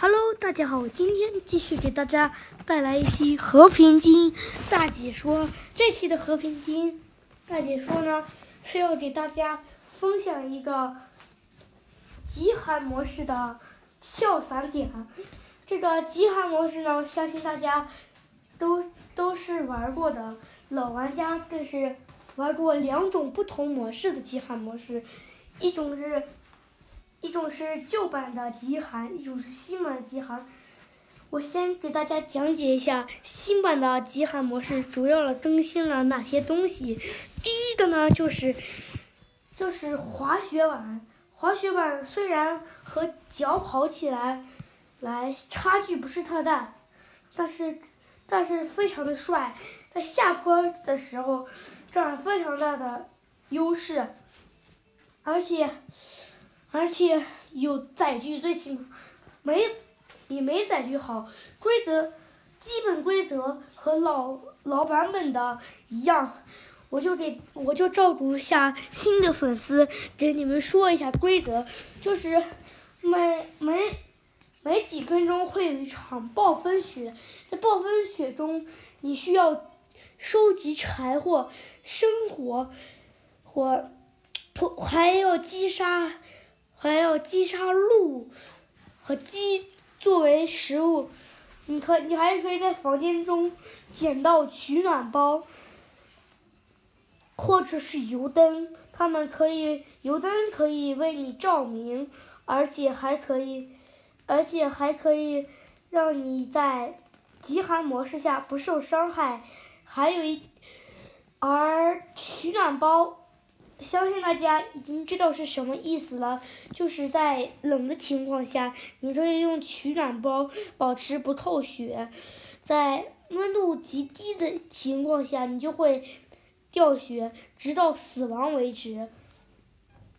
Hello，大家好，今天继续给大家带来一期《和平精英大解说》。这期的《和平精英大解说》呢，是要给大家分享一个极寒模式的跳伞点。这个极寒模式呢，相信大家都都是玩过的，老玩家更是玩过两种不同模式的极寒模式，一种是。一种是旧版的极寒，一种是新版的极寒。我先给大家讲解一下新版的极寒模式主要的更新了哪些东西。第一个呢，就是就是滑雪板。滑雪板虽然和脚跑起来来差距不是特大，但是但是非常的帅，在下坡的时候占非常大的优势，而且。而且有载具，最起码没比没载具好。规则基本规则和老老版本的一样，我就给我就照顾一下新的粉丝，给你们说一下规则。就是每每每几分钟会有一场暴风雪，在暴风雪中，你需要收集柴火、生火，火，还要击杀。还要击杀鹿和鸡作为食物，你可你还可以在房间中捡到取暖包，或者是油灯，它们可以油灯可以为你照明，而且还可以，而且还可以让你在极寒模式下不受伤害，还有一，而取暖包。相信大家已经知道是什么意思了，就是在冷的情况下，你可以用取暖包保持不透血；在温度极低的情况下，你就会掉血，直到死亡为止。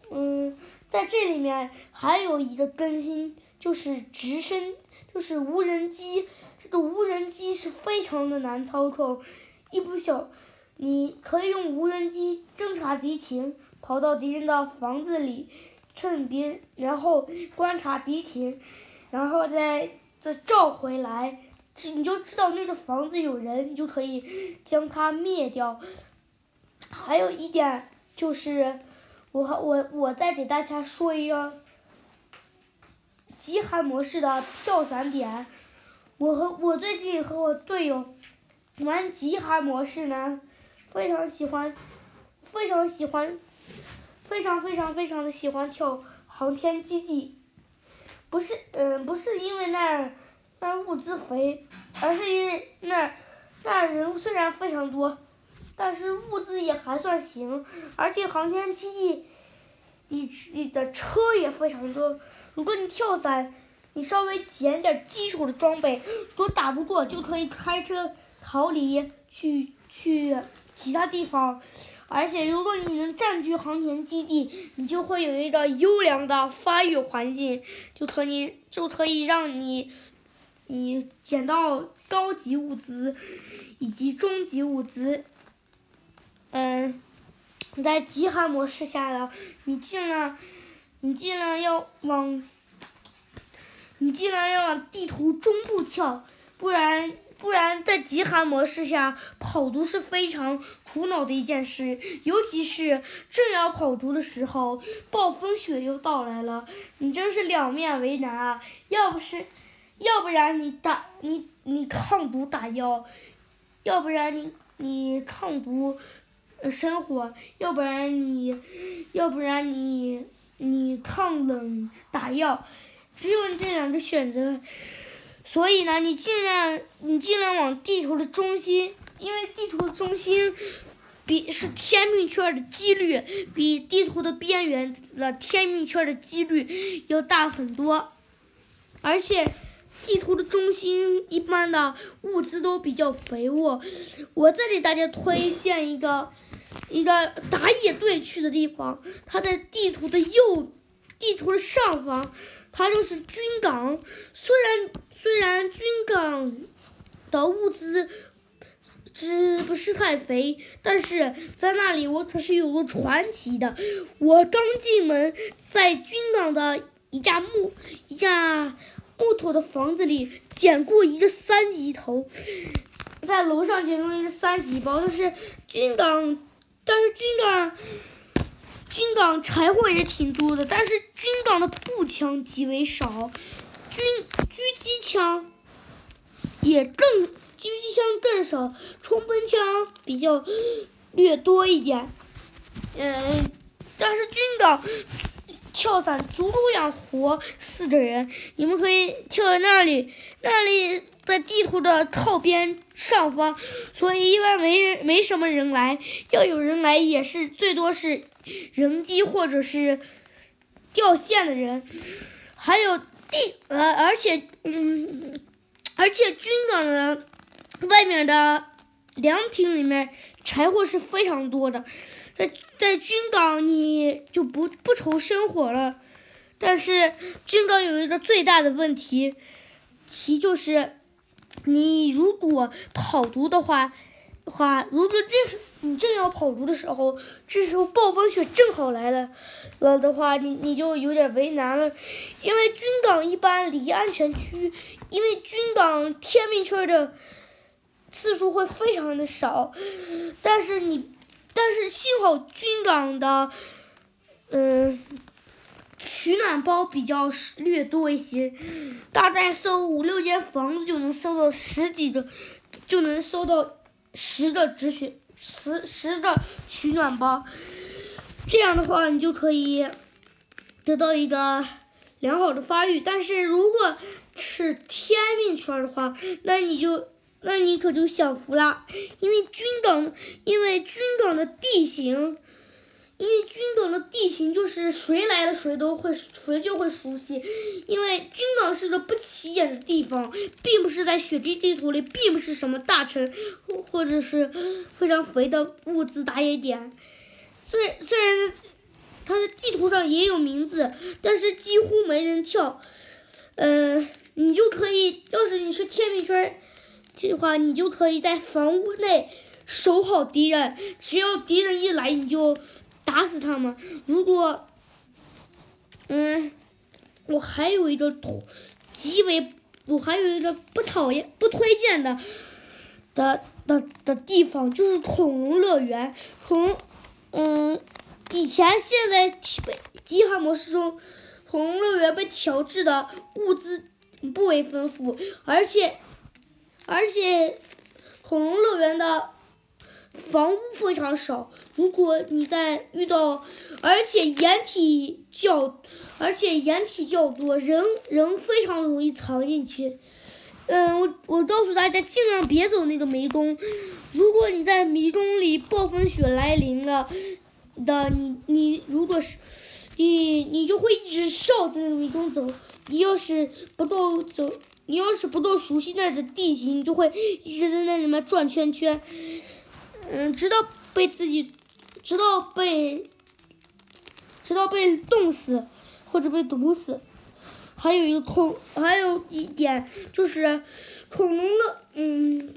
嗯，在这里面还有一个更新，就是直升，就是无人机。这个无人机是非常的难操控，一不小。你可以用无人机侦察敌情，跑到敌人的房子里，趁别然后观察敌情，然后再再照回来，你就知道那个房子有人，你就可以将它灭掉。还有一点就是，我我我再给大家说一个极寒模式的跳伞点。我和我最近和我队友玩极寒模式呢。非常喜欢，非常喜欢，非常非常非常的喜欢跳航天基地，不是，嗯，不是因为那儿那儿物资肥，而是因为那儿那儿人虽然非常多，但是物资也还算行，而且航天基地你你的车也非常多。如果你跳伞，你稍微捡点基础的装备，如果打不过，就可以开车逃离去去。其他地方，而且如果你能占据航天基地，你就会有一个优良的发育环境，就可以就可以让你，你捡到高级物资，以及中级物资。嗯，在极寒模式下的，你尽量，你尽量要往，你尽量要往地图中部跳，不然。不然，在极寒模式下跑毒是非常苦恼的一件事，尤其是正要跑毒的时候，暴风雪又到来了，你真是两面为难啊！要不是，要不然你打你你抗毒打药，要不然你你抗毒生火，要不然你，要不然你你抗冷打药，只有这两个选择。所以呢，你尽量你尽量往地图的中心，因为地图的中心比是天命圈的几率比地图的边缘的天命圈的几率要大很多，而且地图的中心一般的物资都比较肥沃。我再给大家推荐一个一个打野队去的地方，它在地图的右地图的上方，它就是军港，虽然。虽然的物资只不是太肥，但是在那里我可是有个传奇的。我刚进门，在军港的一架木一架木头的房子里捡过一个三级头，在楼上捡过一个三级包，但是军港，但是军港，军港柴火也挺多的，但是军港的步枪极为少，军狙击枪也更狙击枪更少，冲锋枪比较略多一点，嗯，但是军港。跳伞足够养活四个人，你们可以跳在那里，那里在地图的靠边上方，所以一般没人，没什么人来。要有人来，也是最多是人机或者是掉线的人。还有地，呃，而且，嗯，而且军港的外面的凉亭里面柴火是非常多的。在在军港你就不不愁生火了，但是军港有一个最大的问题，其就是，你如果跑毒的话，话如果这你正要跑毒的时候，这时候暴风雪正好来了，了的话，你你就有点为难了，因为军港一般离安全区，因为军港天命圈的次数会非常的少，但是你。但是幸好军港的，嗯，取暖包比较略多一些，大概搜五六间房子就能搜到十几个，就能搜到十个止血十十个取暖包，这样的话你就可以得到一个良好的发育。但是如果是天命圈的话，那你就。那你可就享福啦，因为军港，因为军港的地形，因为军港的地形就是谁来了谁都会谁就会熟悉，因为军港是个不起眼的地方，并不是在雪地地图里，并不是什么大城或或者是非常肥的物资打野点，虽虽然它的地图上也有名字，但是几乎没人跳，嗯，你就可以，要是你是天命圈。这话，你就可以在房屋内守好敌人，只要敌人一来，你就打死他们。如果，嗯，我还有一个极为，我还有一个不讨厌、不推荐的的的的地方，就是恐龙乐园。恐，嗯，以前现在被极寒模式中，恐龙乐园被调制的物资不为丰富，而且。而且，恐龙乐园的房屋非常少。如果你在遇到，而且掩体较，而且掩体较多，人人非常容易藏进去。嗯，我我告诉大家，尽量别走那个迷宫。如果你在迷宫里，暴风雪来临了的，你你如果是你你就会一直绕着那个迷宫走。你要是不够走。你要是不够熟悉那的地形，你就会一直在那里面转圈圈，嗯，直到被自己，直到被，直到被冻死或者被毒死。还有一个恐，还有一点就是恐龙乐，嗯，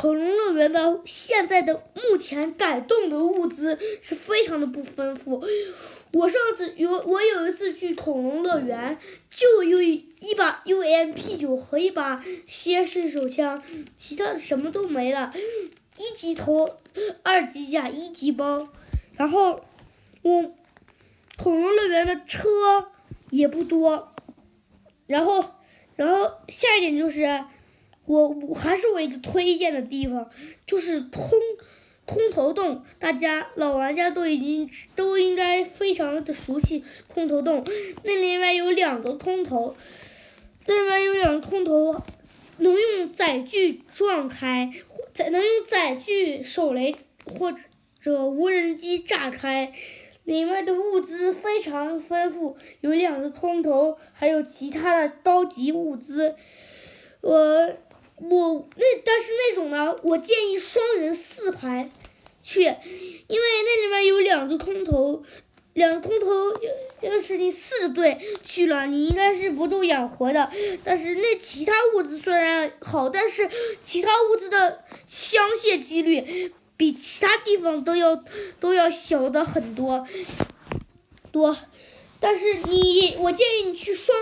恐龙乐园的现在的目前改动的物资是非常的不丰富。我上次有我有一次去恐龙乐园，就有一把 UMP 九和一把蝎式手枪，其他的什么都没了。一级头，二级甲，一级包，然后我恐龙乐园的车也不多。然后，然后下一点就是，我我还是我一个推荐的地方，就是通。空投洞，大家老玩家都已经都应该非常的熟悉空投洞。那里面有两个空投，那里面有两个空投，能用载具撞开，载能用载具手雷或者无人机炸开。里面的物资非常丰富，有两个空投，还有其他的高级物资。我。我那但是那种呢，我建议双人四排去，因为那里面有两个空投，两个空投要要是你四队去了，你应该是不够养活的。但是那其他物资虽然好，但是其他物资的枪械几率比其他地方都要都要小的很多多。但是你，我建议你去双。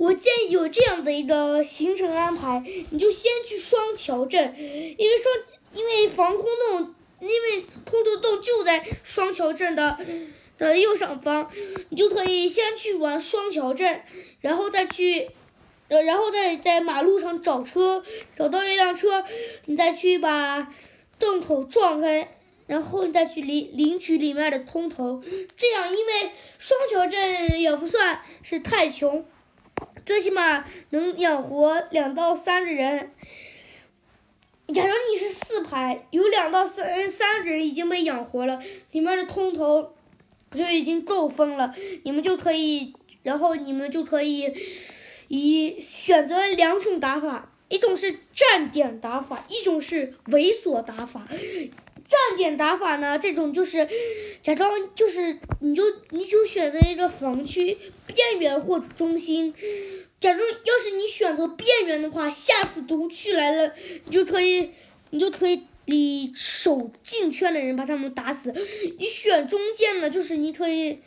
我建议有这样的一个行程安排，你就先去双桥镇，因为双因为防空洞，因为空投洞就在双桥镇的的右上方，你就可以先去玩双桥镇，然后再去，呃，然后再在马路上找车，找到一辆车，你再去把洞口撞开。然后你再去领领取里面的通头，这样因为双桥镇也不算是太穷，最起码能养活两到三个人。假如你是四排，有两到三三个人已经被养活了，里面的通头就已经够分了，你们就可以，然后你们就可以以选择两种打法，一种是站点打法，一种是猥琐打法。站点打法呢？这种就是假装就是你就你就选择一个防区边缘或者中心。假如要是你选择边缘的话，下次毒区来了，你就可以你就可以你守进圈的人把他们打死。你选中间呢，就是你可以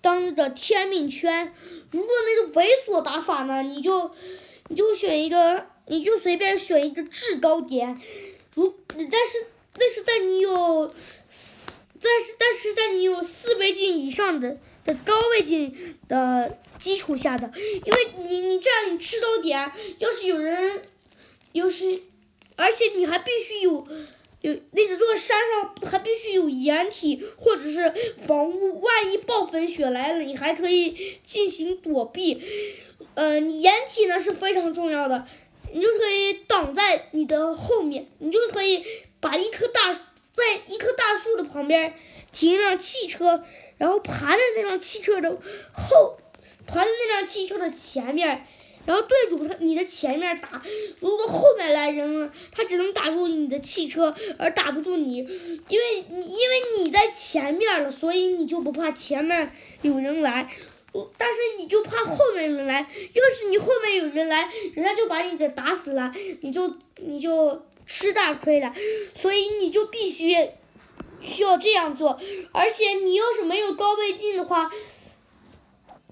当那个天命圈。如果那个猥琐打法呢，你就你就选一个，你就随便选一个制高点。如但是。那是在你有四，但是但是在你有四倍镜以上的的高倍镜的基础下的，因为你你这样你吃到点，要是有人，要是，而且你还必须有有那个座山上还必须有掩体或者是房屋，万一暴风雪来了，你还可以进行躲避。呃，你掩体呢是非常重要的，你就可以挡在你的后面，你就可以。把一棵大在一棵大树的旁边停一辆汽车，然后爬在那辆汽车的后，爬在那辆汽车的前面，然后对准他你的前面打。如果后面来人了，他只能打住你的汽车，而打不住你，因为你因为你在前面了，所以你就不怕前面有人来，但是你就怕后面有人来。要是你后面有人来，人家就把你给打死了，你就你就。吃大亏了，所以你就必须需要这样做。而且你要是没有高倍镜的话，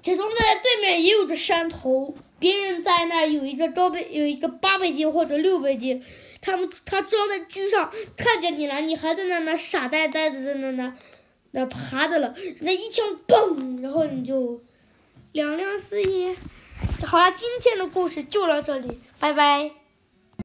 假装在对面也有个山头，别人在那有一个高倍有一个八倍镜或者六倍镜，他们他装在狙上看见你了，你还在那那傻呆呆的在那那那爬着了，那一枪嘣，然后你就两两四一。好了，今天的故事就到这里，拜拜。